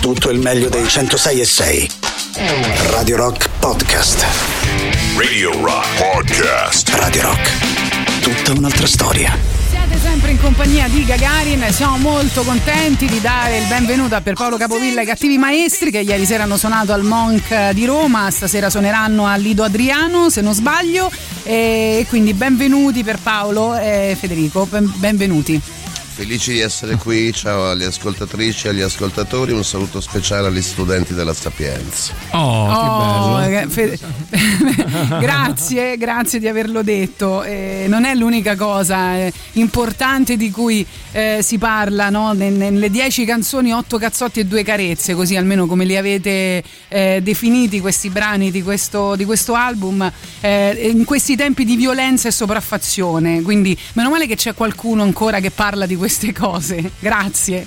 tutto il meglio dei 106 e 6. Radio Rock Podcast. Radio Rock Podcast. Radio Rock. Tutta un'altra storia. Siete sempre in compagnia di Gagarin, siamo molto contenti di dare il benvenuto a Pierpaolo Capovilla e ai Cattivi Maestri che ieri sera hanno suonato al Monk di Roma, stasera suoneranno al Lido Adriano se non sbaglio e quindi benvenuti per Paolo e Federico, benvenuti. Felici di essere qui, ciao alle ascoltatrici e agli ascoltatori, un saluto speciale agli studenti della Sapienza. Oh, Oh, che bello. Fe- grazie, grazie di averlo detto. Eh, non è l'unica cosa eh, importante di cui eh, si parla, no? Nel- Nelle dieci canzoni, otto cazzotti e due carezze, così almeno come li avete eh, definiti questi brani di questo, di questo album, eh, in questi tempi di violenza e sopraffazione. Quindi meno male che c'è qualcuno ancora che parla di queste cose. Grazie.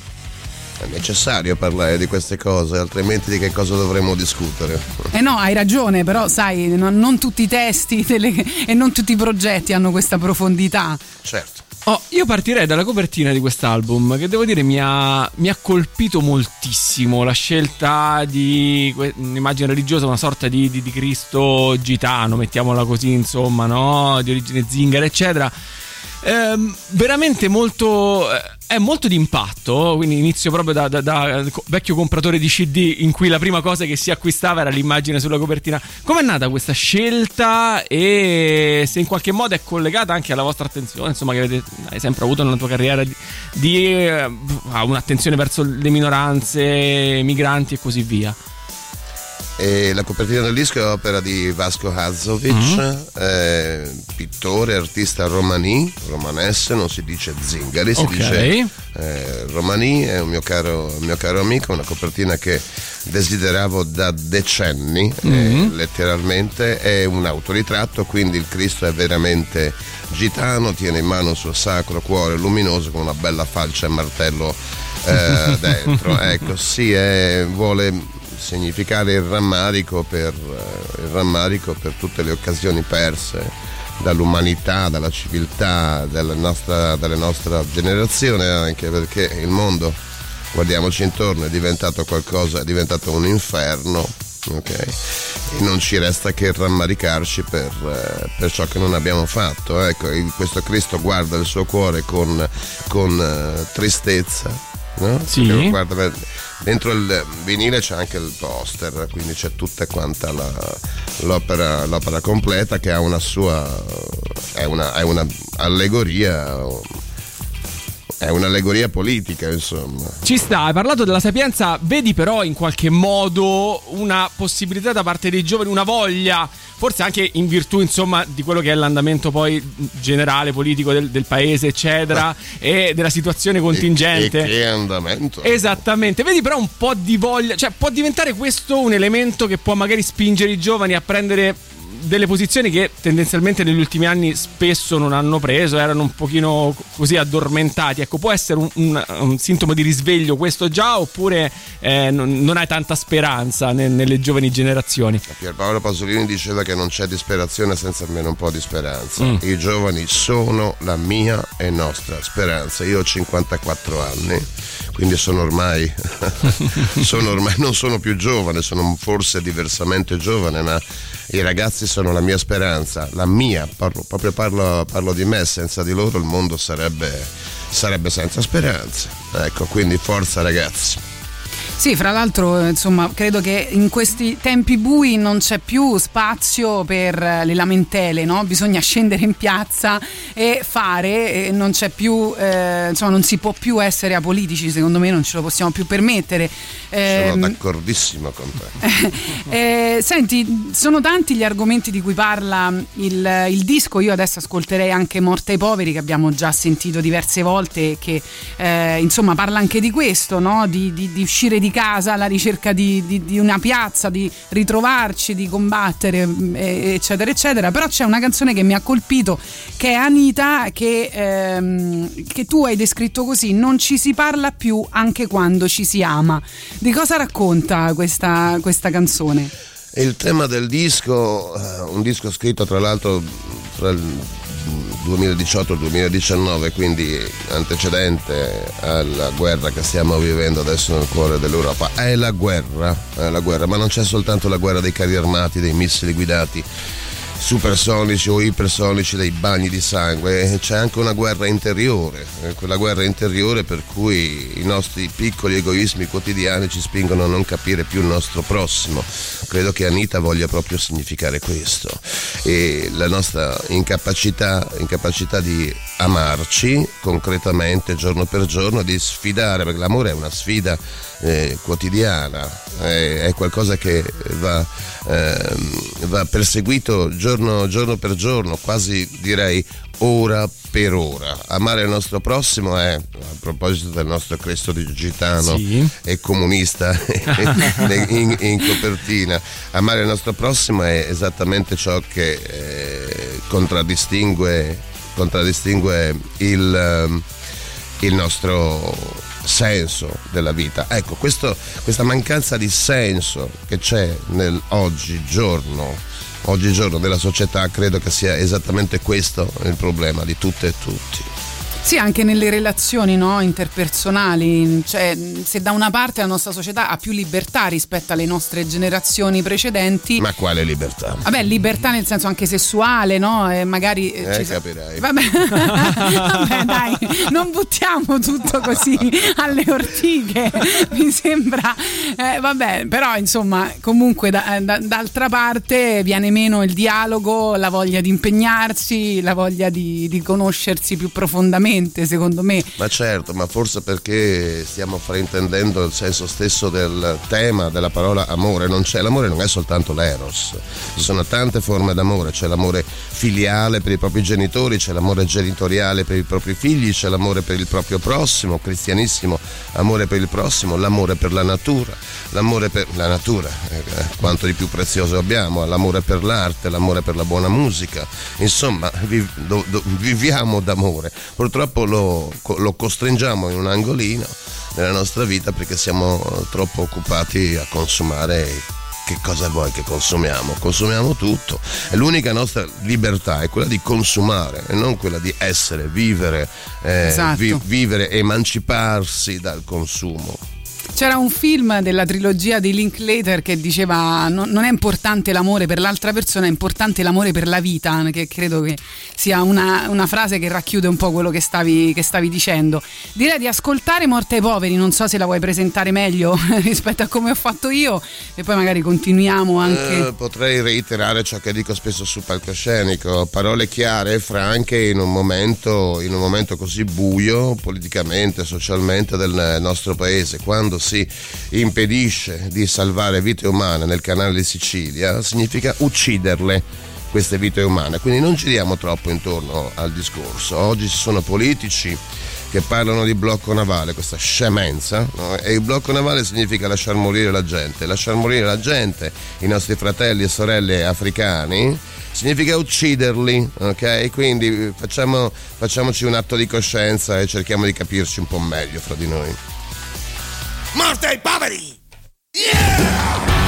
È necessario parlare di queste cose, altrimenti di che cosa dovremmo discutere? Eh no, hai ragione, però sai, non, non tutti i testi delle- e non tutti i progetti hanno questa profondità. Certo. Oh, io partirei dalla copertina di quest'album che devo dire mi ha, mi ha colpito moltissimo la scelta di un'immagine religiosa, una sorta di, di- di Cristo gitano, mettiamola così, insomma, no? di origine zingara, eccetera. Ehm, veramente molto eh, è molto d'impatto quindi inizio proprio da, da- da vecchio compratore di cd in cui la prima cosa che si acquistava era l'immagine sulla copertina. Com'è nata questa scelta e se in qualche modo è collegata anche alla vostra attenzione insomma che avete sempre avuto nella tua carriera di, di eh, un'attenzione verso le minoranze migranti e così via E la copertina del disco è opera di Vasco Hazovic, Mm-hmm. eh, pittore, artista romani, romanesse, non si dice zingari, si Ok. dice eh, romani, è un mio caro, mio caro amico, una copertina che desideravo da decenni, eh, Mm-hmm. letteralmente, è un autoritratto, quindi il Cristo è veramente gitano, tiene in mano il suo sacro cuore luminoso con una bella falce e martello eh, dentro. Ecco, sì, è- vuole significare il rammarico per, eh, il rammarico per tutte le occasioni perse dall'umanità, dalla civiltà della nostra, della nostra generazione, anche perché il mondo, guardiamoci intorno, è diventato qualcosa, è diventato un inferno. ok? E non ci resta che rammaricarci per, eh, per ciò che non abbiamo fatto. Ecco, questo Cristo guarda il suo cuore con, con, eh, tristezza. No? Sì. Perché guarda, beh, dentro il vinile c'è anche il poster, quindi c'è tutta quanta la- l'opera, l'opera completa che ha una sua è una, è una allegoria è un'allegoria politica insomma. Ci sta, hai parlato della sapienza, vedi però in qualche modo una possibilità da parte dei giovani, una voglia, forse anche in virtù insomma di quello che è l'andamento poi generale politico del, del paese eccetera e della situazione contingente. e, e che andamento. Esattamente, vedi però un po' di voglia, cioè può diventare questo un elemento che può magari spingere i giovani a prendere delle posizioni che tendenzialmente negli ultimi anni spesso non hanno preso, erano un pochino così addormentati. Ecco, può essere un, un- un sintomo di risveglio questo già oppure eh, non, non hai tanta speranza ne- nelle giovani generazioni? Pierpaolo Pasolini diceva che non c'è disperazione senza almeno un po' di speranza. I giovani sono la mia e nostra speranza. Io ho 54 anni, quindi sono ormai, sono ormai non sono più giovane, sono forse diversamente giovane, ma i ragazzi sono la mia speranza, la mia, parlo, proprio parlo, parlo di me, senza di loro il mondo sarebbe, sarebbe senza speranza. Ecco, quindi forza ragazzi. Sì, fra l'altro, eh, insomma, credo che in questi tempi bui non c'è più spazio per eh, le lamentele, no? Bisogna scendere in piazza e fare, e non c'è più, eh, insomma, non si può più essere apolitici, secondo me non ce lo possiamo più permettere. Sono Ehm, d'accordissimo con te. eh, senti, sono tanti gli argomenti di cui parla il, il disco. Io adesso ascolterei anche Morte ai poveri, che abbiamo già sentito diverse volte, che eh, insomma parla anche di questo, no? di, di- di uscire di casa alla ricerca di, di- di una piazza, di ritrovarci, di combattere, mm, eccetera, eccetera. Però c'è una canzone che mi ha colpito, che è Anita, che, ehm, che tu hai descritto così: non ci si parla più anche quando ci si ama. Di cosa racconta questa, questa canzone? Il tema del disco, eh, un disco scritto tra l'altro tra il 2018-2019, quindi antecedente alla guerra che stiamo vivendo adesso nel cuore dell'Europa. È la guerra, è la guerra, ma non c'è soltanto la guerra dei carri armati, dei missili guidati supersonici o ipersonici dei bagni di sangue, c'è anche una guerra interiore, eh, quella guerra interiore per cui i nostri piccoli egoismi quotidiani ci spingono a non capire più il nostro prossimo. Credo che Anita voglia proprio significare questo e la nostra incapacità, incapacità di amarci concretamente giorno per giorno, di sfidare, perché l'amore è una sfida eh, quotidiana, è, è, qualcosa che va, eh, va perseguito giorno, giorno per giorno, quasi direi ora per ora. Amare il nostro prossimo è, a proposito del nostro Cristo di Gitano sì. e comunista in, in, copertina, amare il nostro prossimo è esattamente ciò che eh, contraddistingue, contraddistingue il, ehm, il nostro senso della vita. Ecco, questo, questa mancanza di senso che c'è nel oggigiorno, oggigiorno della società, credo che sia esattamente questo il problema di tutte e tutti. Sì, anche nelle relazioni no? interpersonali, cioè, se da una parte la nostra società ha più libertà rispetto alle nostre generazioni precedenti. Ma quale libertà? Vabbè, libertà nel senso anche sessuale, no? E magari. Eh, ci capirai. Vabbè. Vabbè, dai, non buttiamo tutto così alle ortiche, mi sembra. Eh, vabbè, però insomma, comunque da, da, d'altra parte viene meno il dialogo, la voglia di impegnarsi, la voglia di, di conoscersi più profondamente veramente, secondo me. Ma certo, ma forse perché stiamo fraintendendo il senso stesso del tema della parola amore. Non c'è, l'amore non è soltanto l'eros, ci sono tante forme d'amore, c'è l'amore filiale per i propri genitori, c'è l'amore genitoriale per i propri figli, c'è l'amore per il proprio prossimo, cristianissimo amore per il prossimo, l'amore per la natura, l'amore per la natura, eh, quanto di più prezioso abbiamo, l'amore per l'arte, l'amore per la buona musica, insomma vi, do, do, viviamo d'amore. Purtroppo purtroppo lo, lo costringiamo in un angolino nella nostra vita perché siamo troppo occupati a consumare che cosa vuoi che consumiamo? Consumiamo tutto. E l'unica nostra libertà è quella di consumare e non quella di essere, vivere, eh, esatto. vi, vivere, emanciparsi dal consumo. C'era un film della trilogia di Linklater che diceva no, non è importante l'amore per l'altra persona, è importante l'amore per la vita, che credo che sia una, una frase che racchiude un po' quello che stavi, che stavi, dicendo. Direi di ascoltare Morte ai poveri, non so se la vuoi presentare meglio rispetto a come ho fatto io e poi magari continuiamo anche... Eh, potrei reiterare ciò che dico spesso sul palcoscenico, parole chiare franche in un momento, in un momento così buio politicamente, socialmente del nostro paese, quando si impedisce di salvare vite umane nel canale di Sicilia, significa ucciderle queste vite umane. Quindi non giriamo troppo intorno al discorso. Oggi ci sono politici che parlano di blocco navale, questa scemenza, no? e il blocco navale significa lasciar morire la gente. Lasciar morire la gente, i nostri fratelli e sorelle africani, significa ucciderli, ok? Quindi facciamo, facciamoci un atto di coscienza e cerchiamo di capirci un po' meglio fra di noi. Morte ai poveri! Yeah!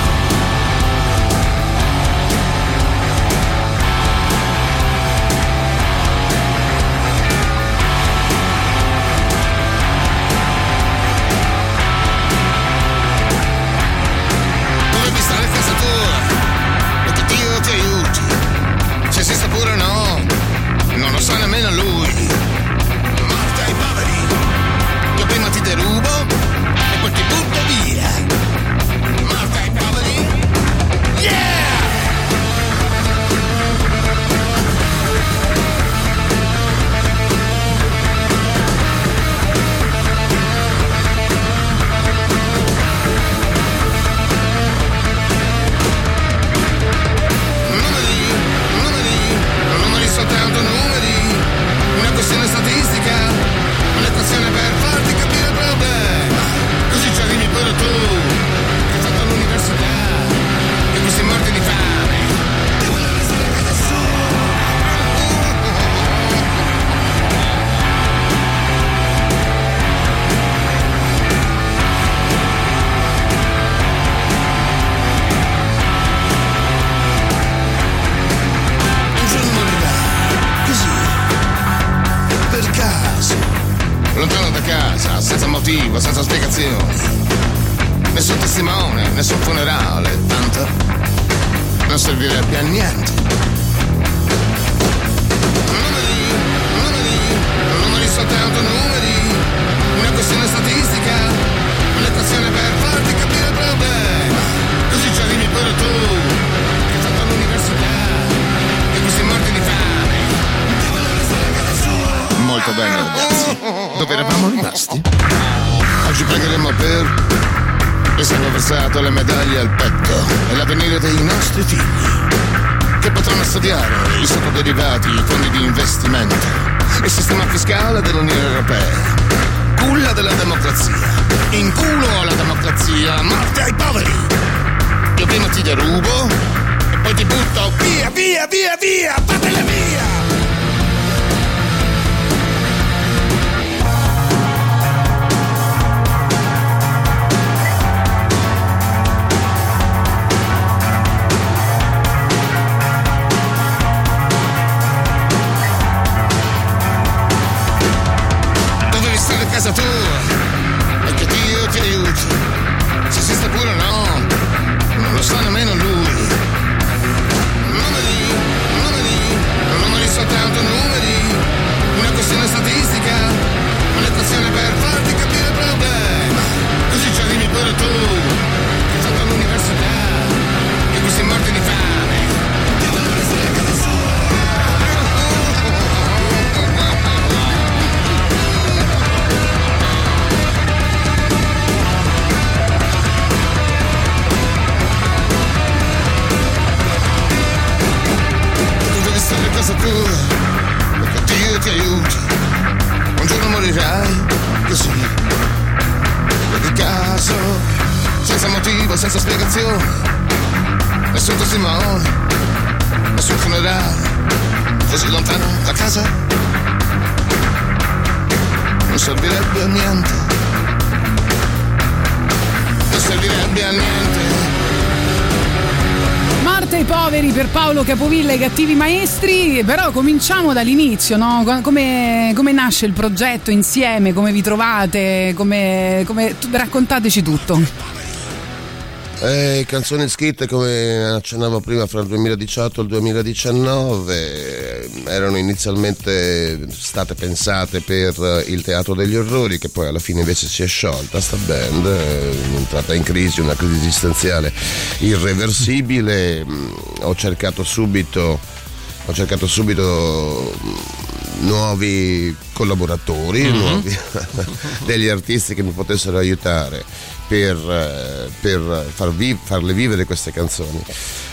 Bene ragazzi, dove eravamo rimasti? Oggi pregheremo per il sangue versato, le medaglie al petto e l'avvenire dei nostri figli che potranno studiare i sottoderivati, i fondi di investimento, il sistema fiscale dell'Unione Europea. Culla della democrazia, in culo alla democrazia, morte ai poveri. Io prima ti derubo e poi ti butto via, via, via, via, fatele via! Funerale, così lontano da casa. Non servirebbe a niente. Non servirebbe a niente. Marte ai poveri per Paolo Capovilla e i cattivi maestri, però cominciamo dall'inizio, no? come, come nasce il progetto insieme, come vi trovate, come, come- raccontateci tutto. Eh, canzoni scritte come accennavo prima fra il 2018 e il 2019 eh, erano inizialmente state pensate per eh, il Teatro degli Orrori che poi alla fine invece si è sciolta sta band, eh, è entrata in crisi, una crisi esistenziale irreversibile, Mm, ho cercato subito ho cercato subito mm, nuovi collaboratori, nuovi- degli artisti che mi potessero aiutare per, eh, per far vi- farle vivere queste canzoni.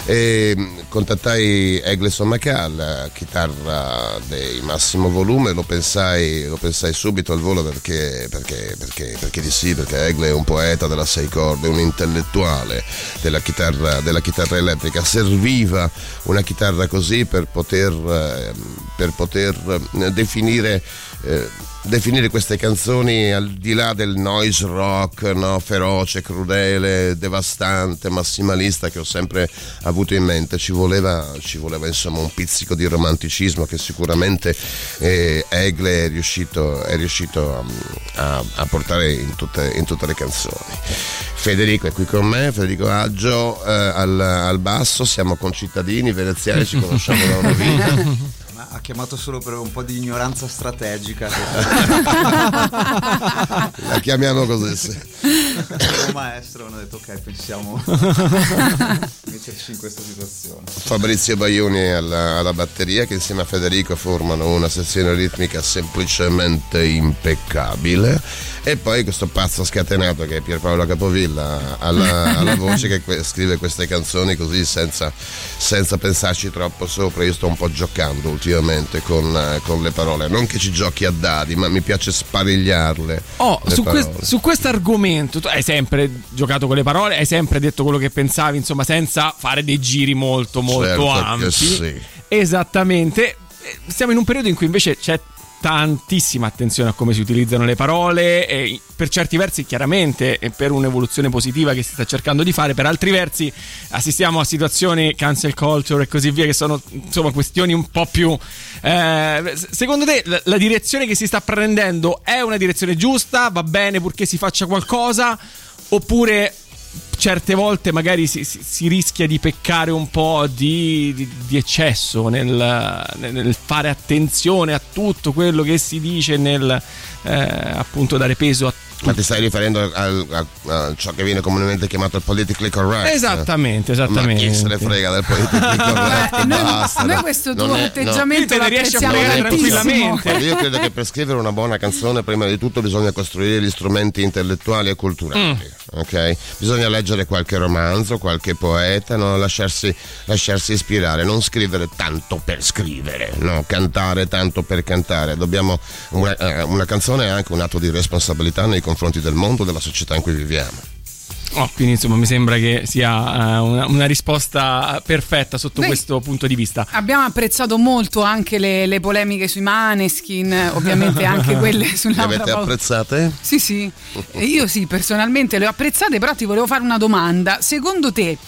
E mm, contattai Egleson Macal, chitarra di massimo volume, lo pensai, lo pensai subito al volo perché, perché, perché, perché di sì, perché Egle è un poeta della sei corde, un intellettuale della chitarra, della chitarra elettrica, serviva una chitarra così per poter, eh, per poter eh, definire, eh, definire queste canzoni al di là del noise rock no? feroce, crudele, devastante, massimalista che ho sempre avuto in mente. Ci voleva, ci voleva insomma un pizzico di romanticismo che sicuramente eh, Egle è riuscito, è riuscito a, a- a portare in tutte, in tutte le canzoni. Federico è qui con me, Federico Aggio eh, al, al basso, siamo concittadini veneziani, ci conosciamo da una vita. Ha chiamato solo per un po' di ignoranza strategica. La chiamiamo così. sì. Maestro hanno detto ok, pensiamo metterci in questa situazione. Fabrizio Baioni alla, alla batteria che insieme a Federico formano una sezione ritmica semplicemente impeccabile e poi questo pazzo scatenato che è Pierpaolo Capovilla alla, alla voce che que- scrive queste canzoni così senza, senza pensarci troppo sopra io sto un po' giocando ultimamente con, con le parole non che ci giochi a dadi ma mi piace sparigliarle Oh, su, parole. quest- su questo argomento, tu hai sempre giocato con le parole, hai sempre detto quello che pensavi, insomma, senza fare dei giri molto, molto Certo ampi. sì. Esattamente. Eh, Siamo in un periodo in cui invece c'è tantissima attenzione a come si utilizzano le parole e per certi versi chiaramente e per un'evoluzione positiva che si sta cercando di fare, per altri versi assistiamo a situazioni cancel culture e così via che sono insomma questioni un po' più... Eh, secondo te la, la direzione che si sta prendendo è una direzione giusta? Va bene purché si faccia qualcosa? Oppure certe volte magari si, si, rischia di peccare un po' di, di, di eccesso nel, nel, fare attenzione a tutto quello che si dice, nel eh, appunto dare peso a ma ti stai riferendo a, a, a, ciò che viene comunemente chiamato il politically correct? Esattamente, esattamente. Ma chi se ne frega del politically correct? Eh, basta. Noi questo tuo è, atteggiamento no. lo apprezziamo tranquillamente. Io credo che per scrivere una buona canzone prima di tutto bisogna costruire gli strumenti intellettuali e culturali. Mm. Okay? Bisogna leggere qualche romanzo, qualche poeta, no? lasciarsi, lasciarsi, ispirare, non scrivere tanto per scrivere, no? cantare tanto per cantare. Dobbiamo, una, eh, una canzone è anche un atto di responsabilità nei confronti confronti del mondo, della società in cui viviamo. Oh, quindi insomma mi sembra che sia uh, una, una, risposta perfetta sotto Beh, questo punto di vista. Abbiamo apprezzato molto anche le, le polemiche sui Maneskin, ovviamente anche quelle sulla... Le avete apprezzate? Sì, sì, io sì, personalmente le ho apprezzate, però ti volevo fare una domanda. Secondo te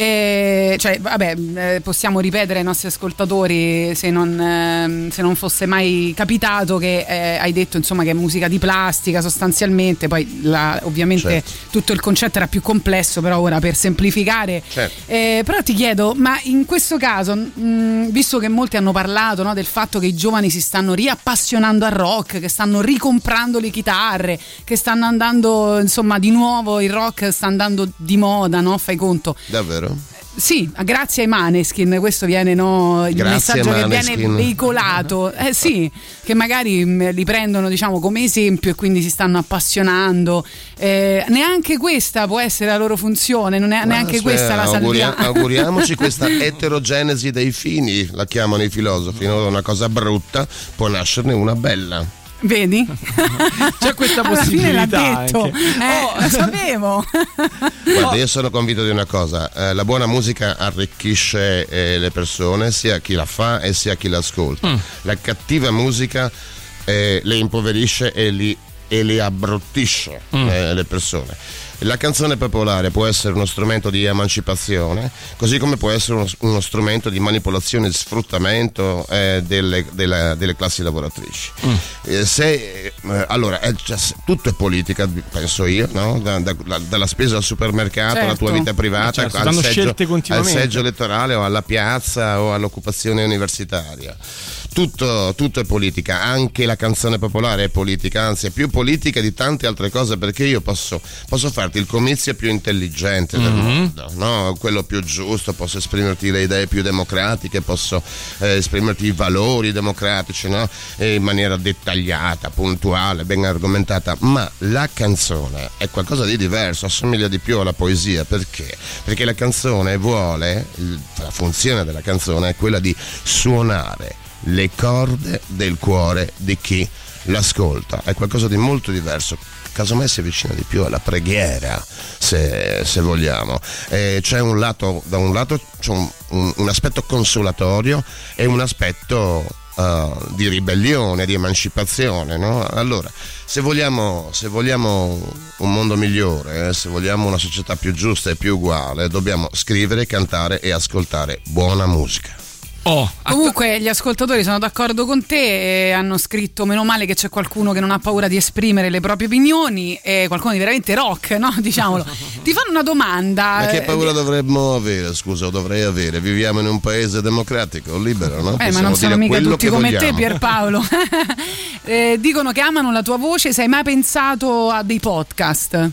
e, cioè, vabbè, eh, possiamo ripetere ai nostri ascoltatori se non, eh, se non fosse mai capitato che eh, hai detto insomma, che è musica di plastica sostanzialmente, poi la, ovviamente certo. tutto il concetto era più complesso, però ora per semplificare. Certo. Eh, però ti chiedo, ma in questo caso, mh, visto che molti hanno parlato no, del fatto che i giovani si stanno riappassionando al rock, che stanno ricomprando le chitarre, che stanno andando, insomma, di nuovo il rock sta andando di moda, no? Fai conto? Davvero? Sì, grazie ai Maneskin, questo viene no, il grazie messaggio che viene veicolato. Eh sì, che magari mm, li prendono diciamo, come esempio e quindi si stanno appassionando. Eh, neanche questa può essere la loro funzione, non è neanche cioè, questa la auguria- Auguriamoci questa eterogenesi dei fini, la chiamano i filosofi, no? una cosa brutta, può nascerne una bella. Vedi? C'è questa possibilità. Alla fine l'ha detto. Eh, oh. lo sapevo. Guarda, io sono convinto di una cosa: eh, la buona musica arricchisce eh, le persone, sia chi la fa e sia chi l'ascolta. Mm. La cattiva musica eh, le impoverisce e li, e li abbruttisce mm. Eh, le persone. La canzone popolare può essere uno strumento di emancipazione, così come può essere uno, uno strumento di manipolazione e sfruttamento eh, delle, delle, delle, classi lavoratrici. Mm. Eh, se, eh, allora, cioè, tutto è politica, penso io, no? da, da, dalla spesa al supermercato, certo. alla tua vita privata, certo, al, seggio, al seggio elettorale o alla piazza o all'occupazione universitaria tutto, tutto, è politica, anche la canzone popolare è politica, anzi è più politica di tante altre cose perché io posso, posso farti il comizio più intelligente del mm-hmm. mondo, no? quello più giusto, posso esprimerti le idee più democratiche, posso eh, esprimerti i valori democratici no? in maniera dettagliata, puntuale, ben argomentata, ma la canzone è qualcosa di diverso, assomiglia di più alla poesia, perché? Perché la canzone vuole, la funzione della canzone è quella di suonare le corde del cuore di chi l'ascolta. È qualcosa di molto diverso. Casomai si avvicina di più alla preghiera, se, se vogliamo. Eh, c'è un lato, da un lato c'è un, un, un aspetto consolatorio e un aspetto uh, di ribellione, di emancipazione. No? Allora, se vogliamo, se vogliamo, un mondo migliore, eh, se vogliamo una società più giusta e più uguale, dobbiamo scrivere, cantare e ascoltare buona musica. Oh, Comunque gli ascoltatori sono d'accordo con te e hanno scritto meno male che c'è qualcuno che non ha paura di esprimere le proprie opinioni e qualcuno di veramente rock, no? Diciamolo. Ti fanno una domanda. Ma che paura dovremmo avere, scusa, o dovrei avere? Viviamo in un paese democratico, libero, no? Eh, ma non sono mica tutti come vogliamo. te Pierpaolo. eh, dicono che amano la tua voce, se hai mai pensato a dei podcast?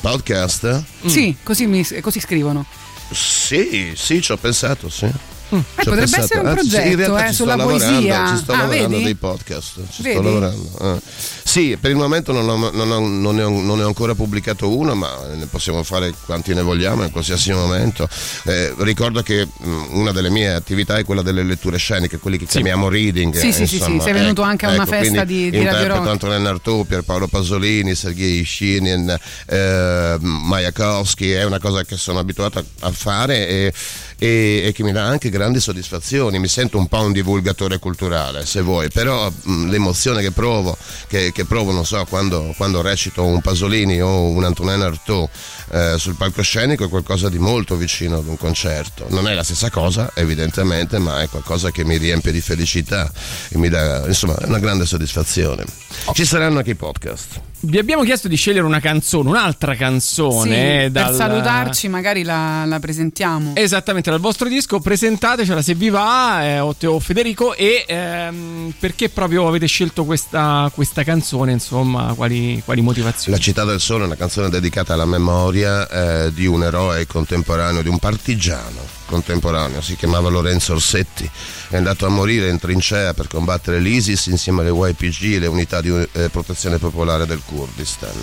Podcast? Sì, così, mi, così scrivono. Sì, sì, ci ho pensato, sì. Mm. Eh, potrebbe pensato, essere un progetto eh, sulla poesia. Ci sto ah, lavorando vedi? dei podcast. Ci vedi? sto lavorando. Eh. Sì, per il momento non, ho, non, ho, non, ne ho, non, ne ho, ancora pubblicato uno, ma ne possiamo fare quanti ne vogliamo in qualsiasi momento. Eh, ricordo che mh, mm, una delle mie attività è quella delle letture sceniche, quelli che sì. chiamiamo reading. Sì, sì, sì, sì, sei venuto ecco, anche a una ecco, festa di, di Radio Rock. Antonella Artù, Pierpaolo Pasolini, Sergei Shinin, eh, Majakowski, è una cosa che sono abituato a fare e, e, e che mi dà anche grandi soddisfazioni, mi sento un po' un divulgatore culturale se vuoi, però mh, l'emozione che provo, che, che provo non so, quando, quando, recito un Pasolini o un Antonin Artaud eh, sul palcoscenico è qualcosa di molto vicino ad un concerto. Non è la stessa cosa, evidentemente, ma è qualcosa che mi riempie di felicità e mi dà, insomma, una grande soddisfazione. Ci saranno anche i podcast. Vi abbiamo chiesto di scegliere una canzone, un'altra canzone. Sì, eh, dal... Per salutarci, magari la, la, presentiamo. Esattamente, dal vostro disco. Presentatecela se vi va, eh, o Federico. E ehm, perché proprio avete scelto questa, questa canzone? Insomma, quali, quali, motivazioni? La Città del Sole è una canzone dedicata alla memoria eh, di un eroe contemporaneo, di un partigiano contemporaneo. Si chiamava Lorenzo Orsetti. È andato a morire in trincea per combattere l'ISIS insieme alle YPG, le unità di eh, protezione popolare del Kurdistan.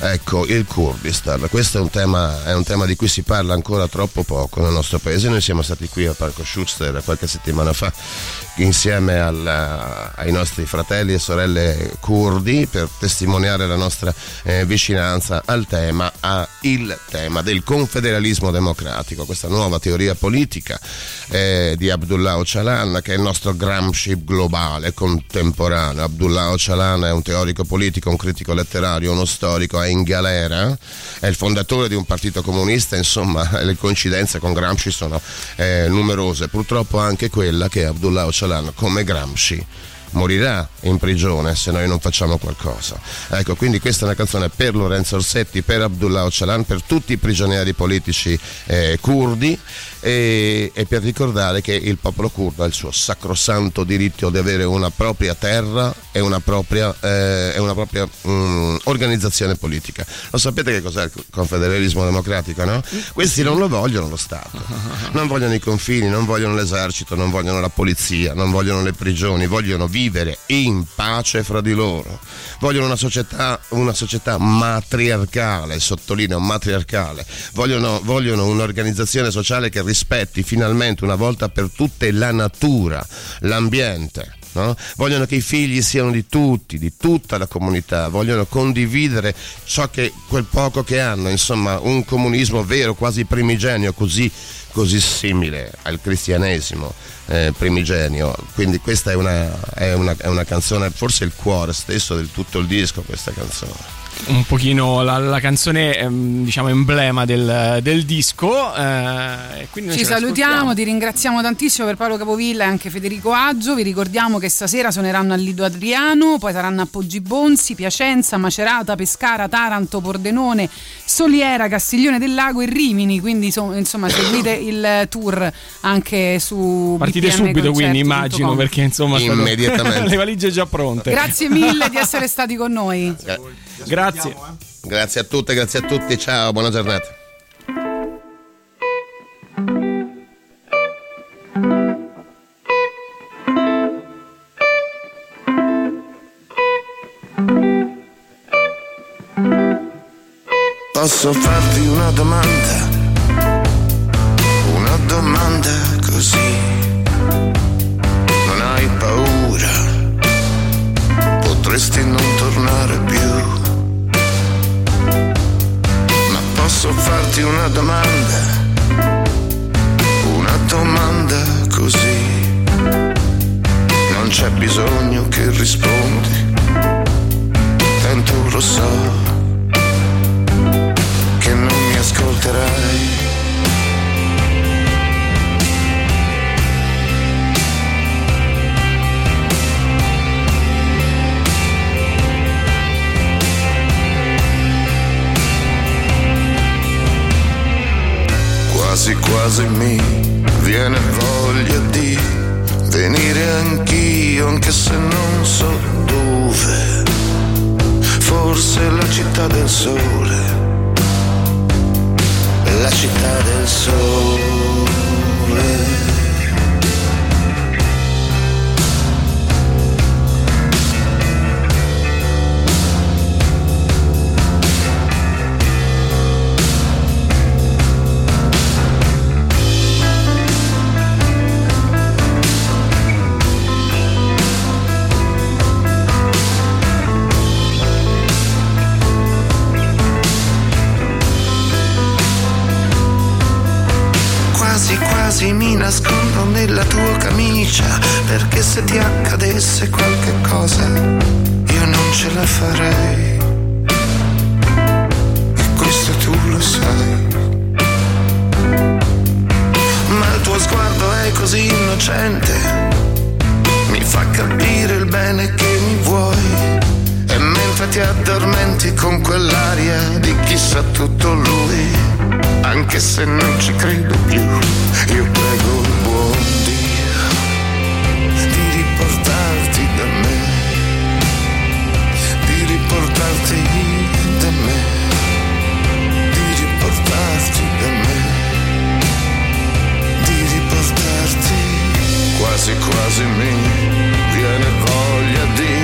Ecco, il Kurdistan, questo è un, tema, è un, tema, di cui si parla ancora troppo poco nel nostro paese. Noi siamo stati qui al Parco Schuster qualche settimana fa insieme al, ai nostri fratelli e sorelle kurdi per testimoniare la nostra eh, vicinanza al tema, a il tema del confederalismo democratico, questa nuova teoria politica eh, di Abdullah Öcalan che è il nostro Gramsci globale, contemporaneo. Abdullah Öcalan è un teorico politico, un critico letterario, uno storico, è in galera, è il fondatore di un partito comunista, insomma le coincidenze con Gramsci sono eh, numerose, purtroppo anche quella che Abdullah Öcalan come Gramsci morirà in prigione se noi non facciamo qualcosa. Ecco, quindi questa è una canzone per Lorenzo Orsetti, per Abdullah Öcalan, per tutti i prigionieri politici eh, curdi e, e, per ricordare che il popolo curdo ha il suo sacrosanto diritto di avere una propria terra e una propria, eh, una propria um, organizzazione politica. Lo sapete che cos'è il confederalismo democratico, no? Questi non lo vogliono lo Stato, non vogliono i confini, non vogliono l'esercito, non vogliono la polizia, non vogliono le prigioni, vogliono vivere in pace fra di loro. Vogliono una società, una società matriarcale, sottolineo matriarcale, vogliono, vogliono un'organizzazione sociale che rispetti finalmente una volta per tutte la natura, l'ambiente. No? Vogliono che i figli siano di tutti, di tutta la comunità, vogliono condividere ciò che quel poco che hanno, insomma, un comunismo vero, quasi primigenio, così, così simile al cristianesimo eh, primigenio. Quindi questa è una, è, una, è una canzone, forse il cuore stesso del tutto il disco, questa canzone un pochino la, la canzone ehm, diciamo emblema del, del disco eh, ci salutiamo ti ringraziamo tantissimo per Paolo Capovilla e anche Federico Aggio. Vi ricordiamo che stasera suoneranno al Lido Adriano poi saranno a Poggibonsi, Piacenza, Macerata, Pescara, Taranto, Pordenone Soliera, Castiglione del Lago e Rimini. Quindi insomma seguite il tour anche su partite BPM subito Concerti. quindi immagino perché insomma immediatamente. le valigie già pronte. Grazie mille di essere stati con noi. Grazie Grazie. Eh. Grazie a tutte, grazie a tutti. Ciao, buona giornata. Posso farti una domanda? Una domanda così. Non hai paura? Potresti non tornare più posso farti una domanda, anche se non ci credo più, io prego il buon Dio di riportarti da me, di riportarti da me, di riportarti da me, di riportarti. Quasi quasi mi viene voglia di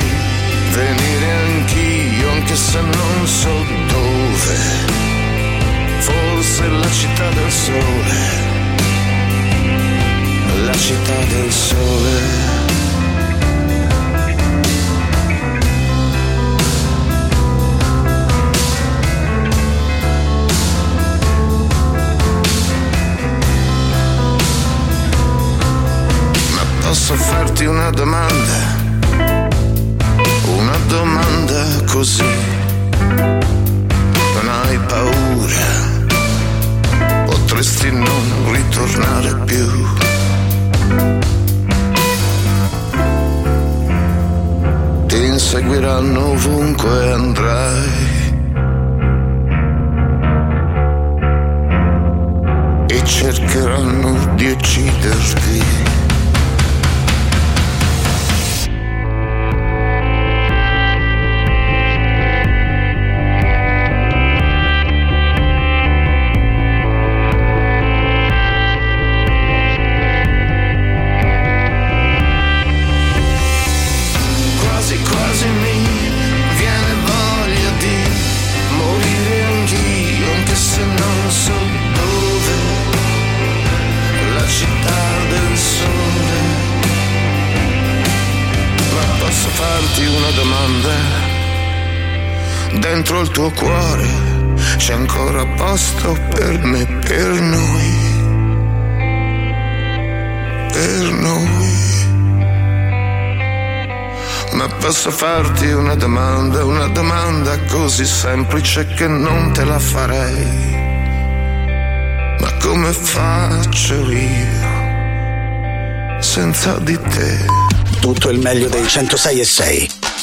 venire anch'io, anche se non so dove. Forse la città del sole, la città del sole. Posso farti una domanda? Dentro il tuo cuore c'è ancora posto per me, per noi. Per noi. Ma posso farti una domanda, una domanda così semplice che non te la farei. Ma come faccio io senza di te? Tutto il meglio dei 106 e 6.